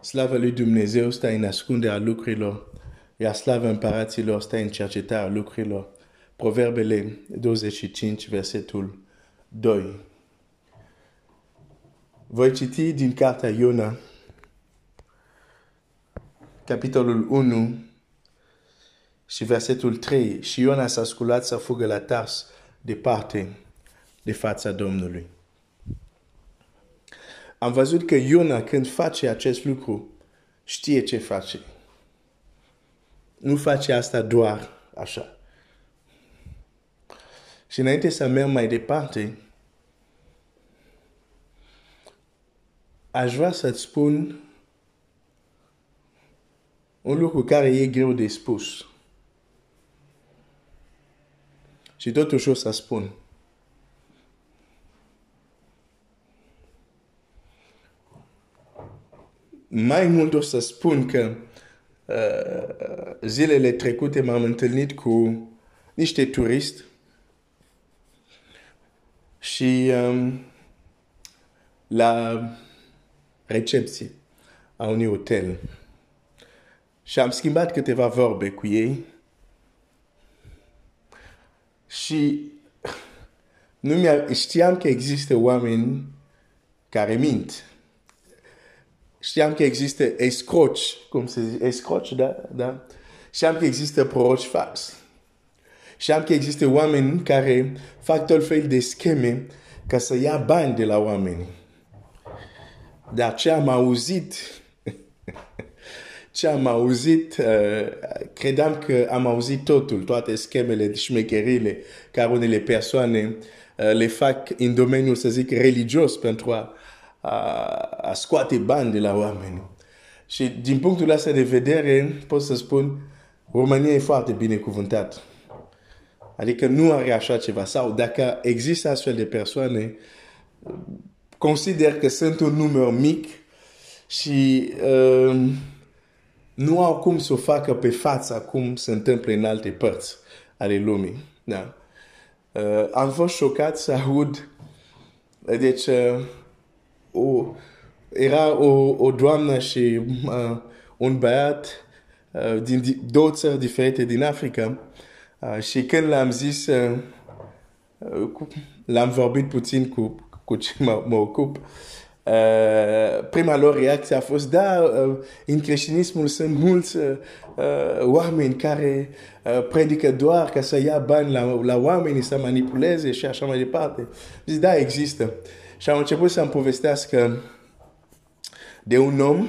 Slava lui Dumnezeu stă în ascunderea lucrurilor, iar slava împăraților stă în cercetarea lucrurilor. Proverbele 25, versetul 2. Voi citi din cartea Iona, capitolul 1 și versetul 3. Și Iona s-a sculat să fugă la Tars departe de fața Domnului. Am văzut că Iona când face acest lucru știe ce face. Nu face asta doar așa. Și înainte să merg mai departe, aș vrea să-ți spun un lucru care e greu de spus. Și totuși o să spun. Mai mult o să spun că uh, zilele trecute m-am întâlnit cu niște turiști și um, la recepție a unui hotel. Și am schimbat câteva vorbe cu ei. Și nu mi știam că există oameni care mint. Știam că există escroci, cum se zice, escroci, da? da? Știam că există proroci falsi. Știam că există oameni care fac tot fel de scheme ca să ia bani de la oameni. Dar ce am auzit, ce am auzit, uh, credeam că am auzit totul, toate schemele, șmecherile care unele persoane uh, le fac în domeniul, să zic, religios pentru a, a, a scoate bani de la oameni. Și din punctul ăsta de vedere, pot să spun, România e foarte binecuvântat. Adică nu are așa ceva. Sau dacă există astfel de persoane, consider că sunt un număr mic și uh, nu au cum să o facă pe față cum se întâmplă în alte părți ale lumii. Da. Uh, am fost șocat să aud deci uh, o, era o, o doamnă și uh, un băiat uh, din două țări diferite din Africa uh, și când l-am zis uh, uh, l-am vorbit puțin cu cu ce mă, mă ocup, uh, prima lor reacție a fost, da, uh, în creștinismul sunt mulți uh, oameni care uh, predică doar ca să ia bani la, la oameni, să manipuleze și așa mai departe. Zic, da, există. Și am început să-mi povestească de un om,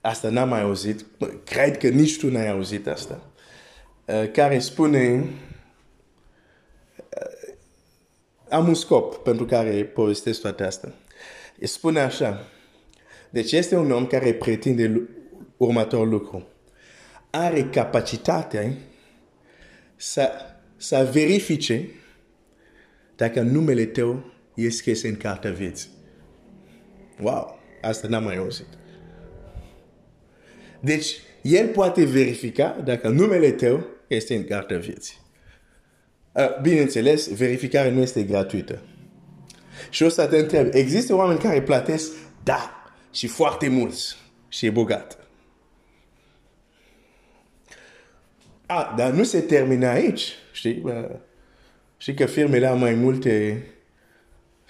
asta n-am mai auzit, cred că nici tu n-ai auzit asta, uh, care spune, am un scop pentru care povestesc toate astea. E spune așa. Deci este un om care pretinde următorul lucru. Are capacitatea să, să verifice dacă numele tău e scris în cartea vieții. Wow, asta n-am mai auzit. Deci, el poate verifica dacă numele tău este în cartea vieții. Uh, bineînțeles, verificarea nu este gratuită. Și o să te întreb, există oameni care plătesc? Da, și foarte mulți. Și e bogat. Ah, dar nu se termină aici. Știi? Știi că firmele au mai multe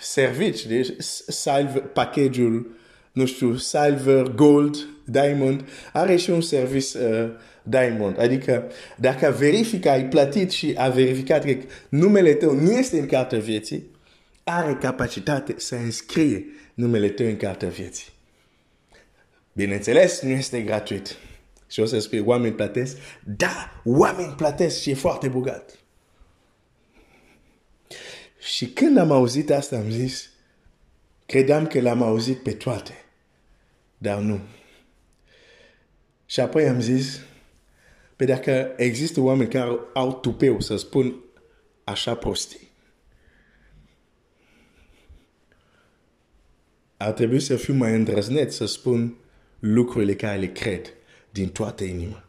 servicii. Deci, salve, package-ul, nu știu, silver, gold, diamond, are și un service uh, diamond. Adică dacă verifică, ai plătit și a verificat că numele tău nu este în cartea vieții, are capacitate să înscrie numele tău în cartea vieții. Bineînțeles, nu este gratuit. Și o să spui, oameni plătesc? Da, oameni plătesc și e foarte bogat. Și când am auzit asta, am zis, credeam că l-am auzit pe toate. Dar nu. Și apoi am zis, pe dacă există oameni care au tupeu să spun așa prostii, ar trebui să fiu mai îndrăzneț să spun lucrurile care le cred din toată inima.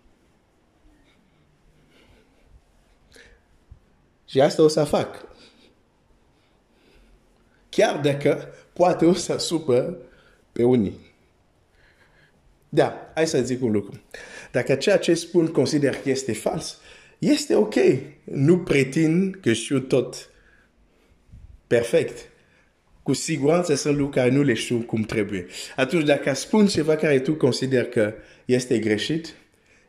Și asta o să fac. Chiar dacă poate o să supă pe unii. Da, hai să zic un lucru. Dacă ceea ce spun consider că este fals, este ok. Nu pretind că știu tot perfect. Cu siguranță sunt lucruri care nu le știu cum trebuie. Atunci, dacă spun ceva care tu consider că este greșit,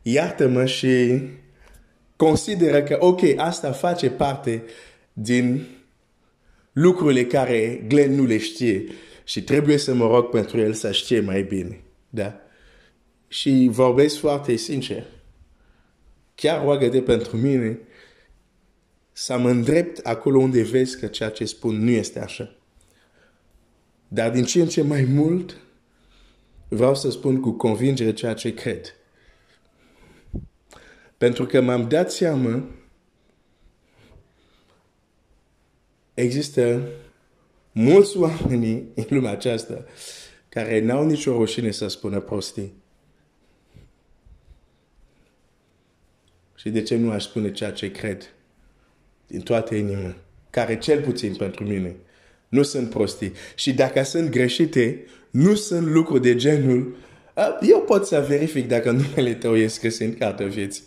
iartă-mă și consideră că, ok, asta face parte din lucrurile care Glenn nu le știe și trebuie să mă rog pentru el să știe mai bine. Da? Și vorbesc foarte sincer. Chiar roagă pentru mine să mă îndrept acolo unde vezi că ceea ce spun nu este așa. Dar din ce în ce mai mult vreau să spun cu convingere ceea ce cred. Pentru că m-am dat seama există mulți oameni în lumea aceasta care n-au nicio rușine să spună prostii. Și de ce nu aș spune ceea ce cred din toată inima, care cel puțin pentru mine nu sunt prostii. Și dacă sunt greșite, nu sunt lucruri de genul eu pot să verific dacă numele tău e scris în cartea vieții.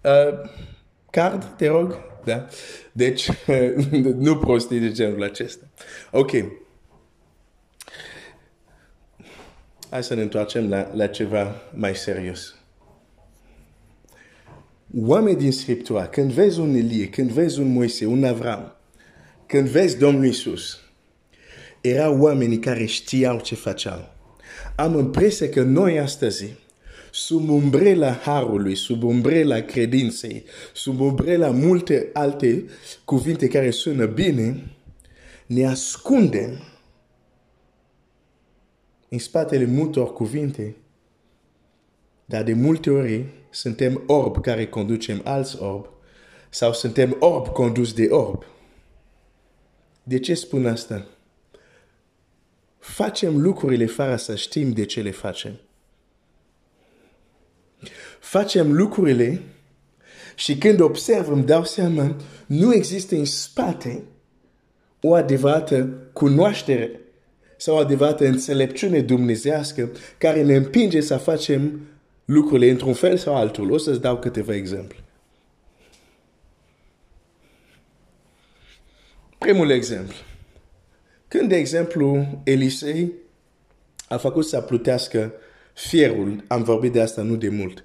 Uh, card, te rog? Da? Deci, nu prostii de genul acesta. Ok. Hai să ne întoarcem la, la ceva mai serios. Oameni din Scriptura, când vezi un Elie, când vezi un Moise, un Avram, când vezi Domnul Iisus, erau oamenii care știau ce făceau. Am impresia că noi astăzi, sub umbrela harului, sub umbrela credinței, sub umbrela multe alte cuvinte care sună bine, ne ascundem în spatele multor cuvinte, dar de multe ori suntem orb care conducem alți orb sau suntem orb condus de orb. De ce spun asta? Facem lucrurile fără să știm de ce le facem. Facem lucrurile și când observ îmi dau seama, nu există în spate o adevărată cunoaștere sau o adevărată înțelepciune dumnezească care ne împinge să facem lucrurile într-un fel sau altul. O să-ți dau câteva exemple. Primul exemplu. Când, de exemplu, Elisei a făcut să plutească fierul, am vorbit de asta nu de mult.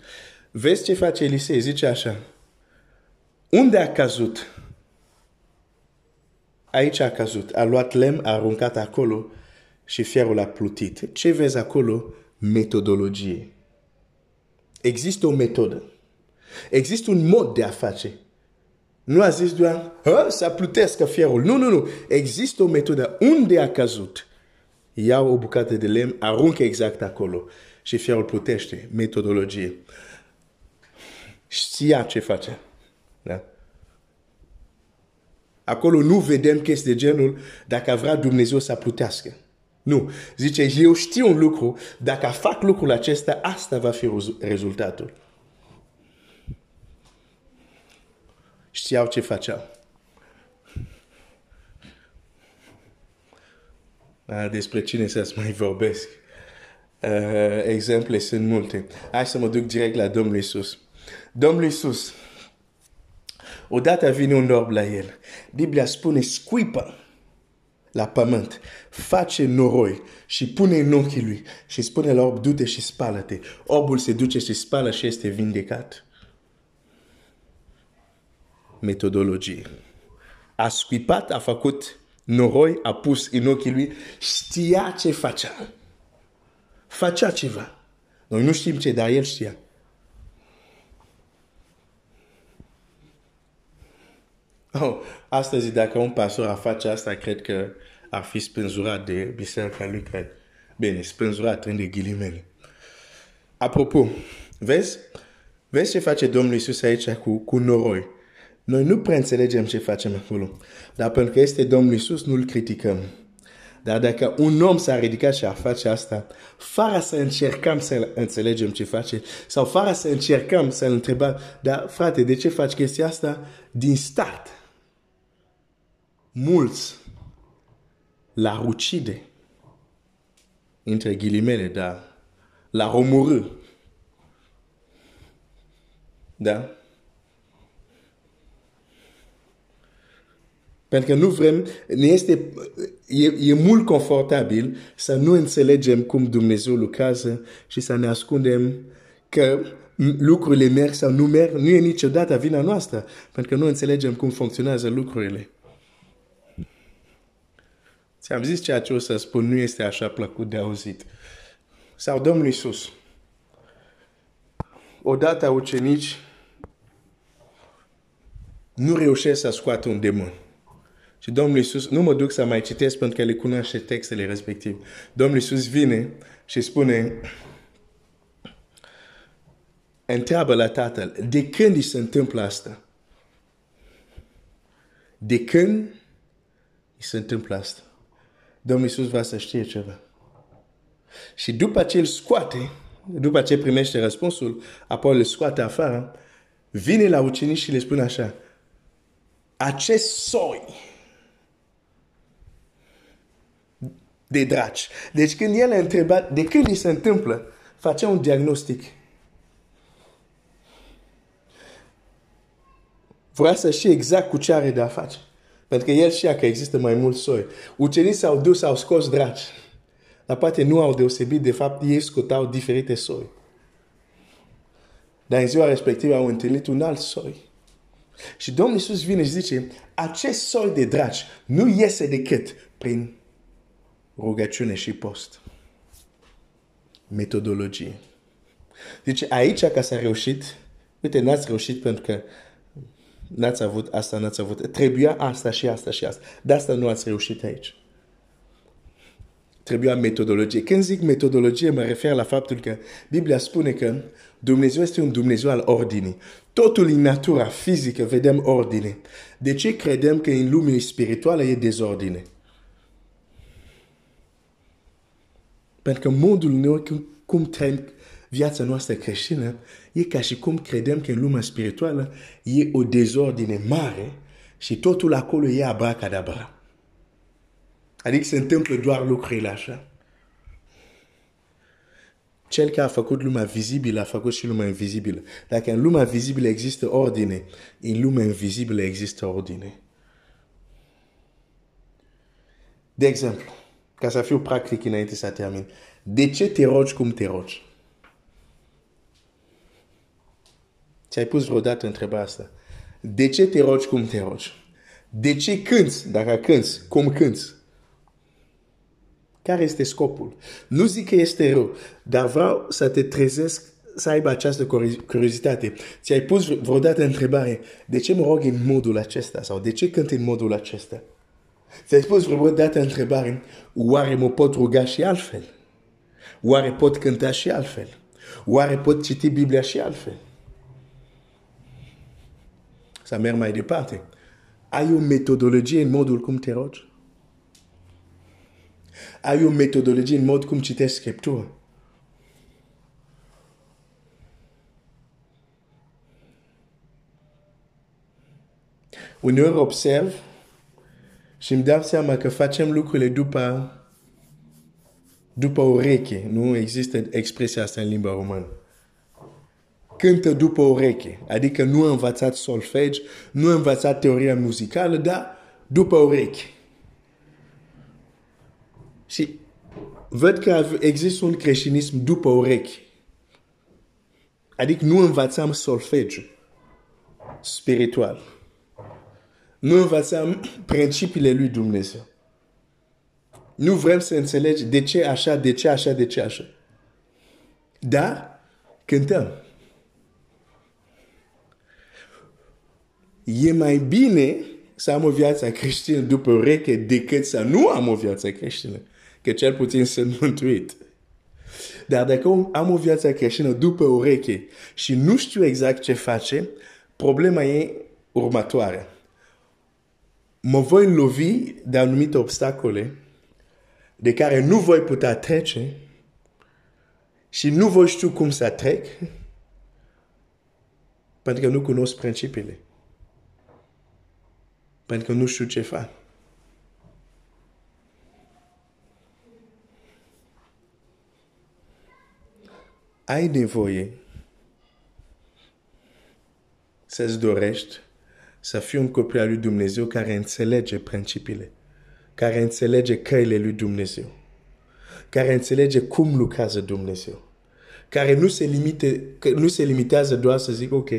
Vezi ce face Elisei? Zice așa. Unde a cazut? Aici a cazut. A luat lemn, a aruncat acolo și fierul a plutit. Ce vezi acolo? Metodologie. Există o metodă. Există un mod de a face. Nu a zis doar, să plutească fierul. Nu, nu, nu. Există o metodă. Unde a cazut? Ia o bucată de lemn, aruncă exact acolo și fierul plutește. Metodologie. Știa ce face. Da? Acolo nu vedem că este de genul dacă vrea Dumnezeu să plutească. Nu. Zice, eu știu un lucru, dacă fac lucrul acesta, asta va fi rezultatul. Știau ce făceau. Despre cine să mai vorbesc. Uh, exemple sunt multe. Hai să mă duc direct la Domnul Isus. Domnul Isus, odată vine un orb la el. Biblia spune, scuipă la pământ, face noroi și pune în ochii lui și spune la orb, du-te și spală-te. Orbul se duce și spală și este vindecat. Metodologie. A scuipat, a făcut noroi, a pus în ochii lui, știa ce facea. Facea ceva. Noi nu știm ce, dar el știa. Oh, astăzi, dacă un pastor a face asta, cred că ar fi spânzurat de biserica lui, cred. Bine, spânzurat între ghilimele. Apropo, vezi? Vezi ce face Domnul Iisus aici cu, cu noroi. Noi nu prea înțelegem ce facem acolo. Dar pentru că este Domnul Iisus, nu-L criticăm. Dar dacă un om s-a ridicat și a face asta, fără să încercăm să înțelegem ce face, sau fără să încercăm să-l întrebăm, dar frate, de ce faci chestia asta? Din start, mulți la rucide, între ghilimele, dar L-a omorât. Da? Pentru că nu vrem, ne este, e, e mult confortabil să nu înțelegem cum Dumnezeu lucrează și să ne ascundem că lucrurile merg sau nu merg, nu e niciodată vina noastră, pentru că nu înțelegem cum funcționează lucrurile. Ți-am zis ceea ce o să spun, nu este așa plăcut de auzit. Sau Domnul Iisus. Odată ucenici nu reușesc să scoată un demon. Și Domnul Iisus, nu mă duc să mai citesc pentru că le cunoaște textele respective. Domnul Iisus vine și spune, întreabă la tatăl, de când îi se întâmplă asta? De când îi se întâmplă asta? Domnul Iisus va să știe ceva. Și după ce îl scoate, după ce primește răspunsul, apoi îl scoate afară, vine la ucenici și le spune așa, acest soi de draci. Deci când el a întrebat de când îi se întâmplă, face un diagnostic. Vrea să știe exact cu ce are de a face. Pentru că el știa că există mai mulți soi. Ucenicii s-au dus, au scos draci. Dar poate nu au deosebit, de fapt, ei scotau diferite soi. Dar în ziua respectivă au întâlnit un alt soi. Și Domnul Iisus vine și zice, acest soi de draci nu iese decât prin rugăciune și post. Metodologie. Deci aici ca s-a reușit, uite, n-ați reușit pentru că n-ați avut asta, n-ați avut, trebuia asta și asta și asta. De asta nu ați reușit aici. Trebuia metodologie. Când zic metodologie, mă refer la faptul că Biblia spune că Dumnezeu este un Dumnezeu al ordinii. Totul în natura fizică vedem ordine. De ce credem că în lumea spirituală e dezordine? Pentru că modul noi, cum trăim viața noastră creștină, e ca și cum credem că în lumea spirituală e o dezordine mare și totul acolo e abracadabra. Adică se întâmplă doar lucrurile așa. Cel care a făcut lumea vizibilă a făcut și lumea invizibilă. Dacă în lumea vizibilă există ordine, în lumea invizibilă există ordine. De exemplu, ca să fiu practic înainte să termin, de ce te rogi cum te rogi? Ți-ai pus vreodată întrebarea asta? De ce te rogi cum te rogi? De ce cânți dacă cânți? Cum cânți? Care este scopul? Nu zic că este rău, dar vreau să te trezesc să aibă această curiozitate. Ți-ai pus vreodată întrebare, de ce mă rog în modul acesta? Sau de ce cânt în modul acesta? Ți-ai pus vreodată întrebare, oare mă pot ruga și altfel? Oare pot cânta și altfel? Oare pot citi Biblia și altfel? Să merg mai departe. Ai o metodologie în modul cum te rogi? Ai o metodologie în mod cum citești Scriptura? Uneori observ și îmi dau seama că facem lucrurile după, după ureche. Nu există expresia asta în limba română. Cântă după ureche. Adică nu a învățat solfege, nu a învățat teoria muzicală, dar după ureche. Și văd că există un creștinism după ureche. Adică nu învățăm solfegiu spiritual. Nu învățăm principiile lui Dumnezeu. Nu vrem să înțelegi de ce așa, de ce așa, de ce așa. Dar cântăm. E mai bine să am o viață creștină după ureche decât să nu am o viață creștină. Că cel puțin sunt mântuit. Dar dacă am o viață creștină după ureche și nu știu exact ce face, problema e următoarea mă voi lovi de anumite obstacole de care nu voi putea trece și nu voi știu cum să trec pentru că nu cunosc principiile. Pentru că nu știu ce fac. ai nevoie să-ți dorești să fii un copil al lui Dumnezeu care înțelege principiile, care înțelege căile lui Dumnezeu, care înțelege cum lucrează Dumnezeu, care nu se, limite, nu se limitează doar să zic, ok,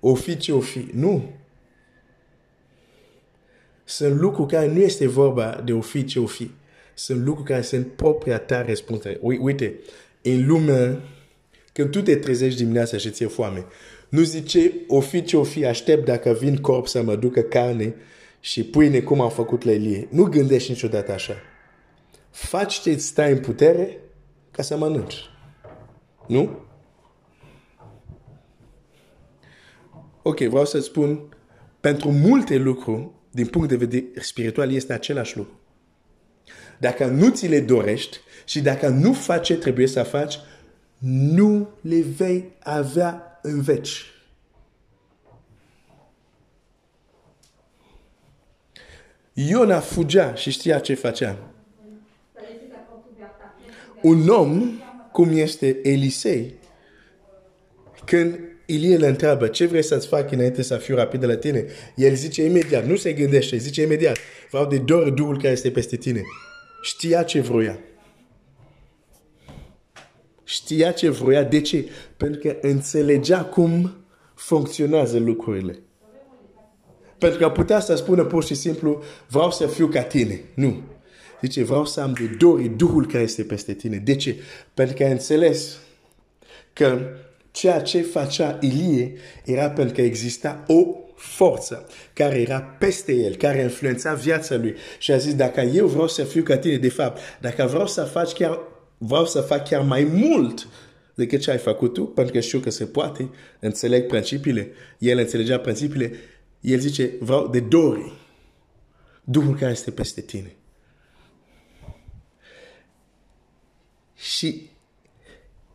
o fi ce o fi. Nu. Sunt lucruri care nu este vorba de o fi ce o fi. Sunt lucruri care sunt propria ta responsabilitate. Uite, în lume, când tu te trezești dimineața și ți-e foame, nu zice, o fi ce o fi, aștept dacă vin corp să mă ducă carne și pâine cum am făcut la Elie. Nu gândești niciodată așa. Faci ce stai în putere ca să mănânci. Nu? Ok, vreau să spun, pentru multe lucruri, din punct de vedere spiritual, este același lucru. Dacă nu ți le dorești și dacă nu faci ce trebuie să faci, nu le vei avea în veci. Iona fugea și știa ce făcea. Un om, cum este Elisei, când Ilie îl întreabă ce vrei să-ți fac înainte să fiu rapid de la tine, el zice imediat, nu se gândește, zice imediat, vreau de dor Duhul care este peste tine. Știa ce vroia. Știa ce vroia. De ce? Pentru că înțelegea cum funcționează lucrurile. Pentru că putea să spună pur și simplu, vreau să fiu ca tine. Nu. Zice, vreau să am de dori Duhul care este peste tine. De ce? Pentru că a înțeles că ceea ce facea Ilie era pentru că exista o forță care era peste el, care influența viața lui. Și a zis, dacă eu vreau să fiu ca tine, de fapt, dacă vreau să faci chiar, vreau să fac chiar mai mult decât ce ai făcut tu, pentru că știu că se poate, înțeleg principiile, el înțelegea principiile, el zice, vreau de dori Duhul care este peste tine. Și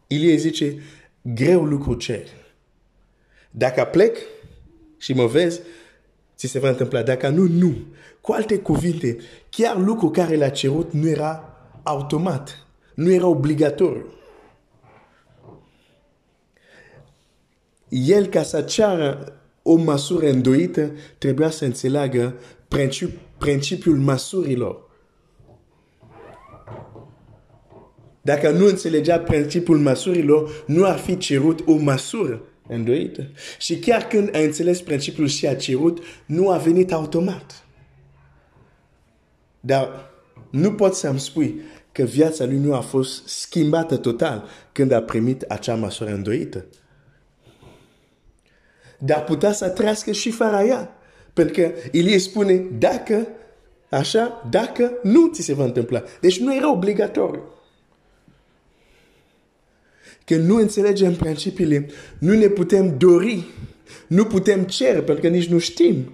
Ilie zice, greu lucru cer. Dacă plec și mă vezi, ți se va întâmpla. Dacă nu, nu. Cu alte cuvinte, chiar lucru care l-a cerut nu era automat, nu era obligatoriu. El, ca să ceară o măsură îndoită, trebuia să înțeleagă principiul măsurilor. Dacă nu înțelegea principiul măsurilor, nu ar fi cerut o măsură îndoită. Și chiar când a înțeles principiul și a cerut, nu a venit automat. Dar nu pot să-mi spui că viața lui nu a fost schimbată total când a primit acea măsură îndoită. Dar putea să trăiască și fără ea. Pentru că Ilie spune, dacă, așa, dacă, nu ți se va întâmpla. Deci nu era obligatoriu. Când nu înțelegem principiile, nu ne putem dori, nu putem cere, pentru că nici nu știm.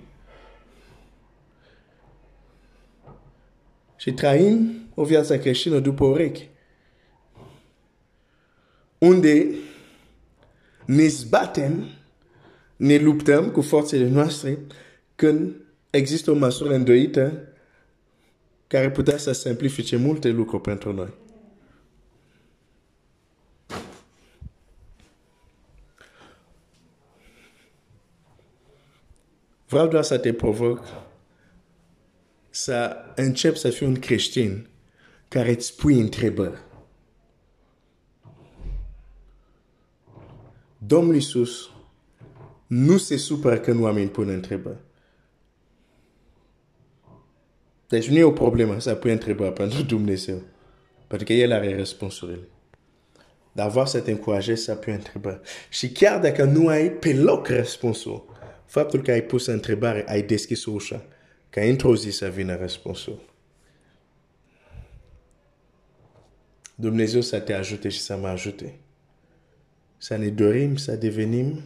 Și trăim o viață creștină după urechi. Unde ne zbatem, ne luptăm cu forțele noastre când există o măsură îndoită care putea să simplifice multe lucruri pentru noi. Vreau doar să te provoc să încep să fii un creștin care îți pui întrebări. Domnul Iisus nu se supără când oamenii pun întrebări. Deci nu e o problemă să pui întrebări pentru Dumnezeu. Pentru că El are răspunsurile. Dar vreau să te încurajezi să pui întrebări. Și chiar dacă nu ai pe loc răspunsul, faptul că ai pus întrebare, ai deschis ușa, ca într-o zi să vină răspunsul. Dumnezeu să te ajute și să mă ajute. Să ne dorim să devenim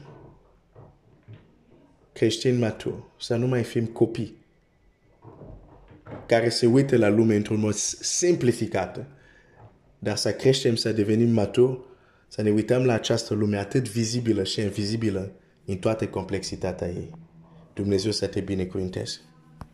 creștini maturi, să nu mai fim copii care se uită la lume într-un mod simplificat, dar să creștem, să devenim maturi, să ne uităm la această lume atât vizibilă și invizibilă, în toată complexitatea ei. Dumnezeu să te binecuvânteze.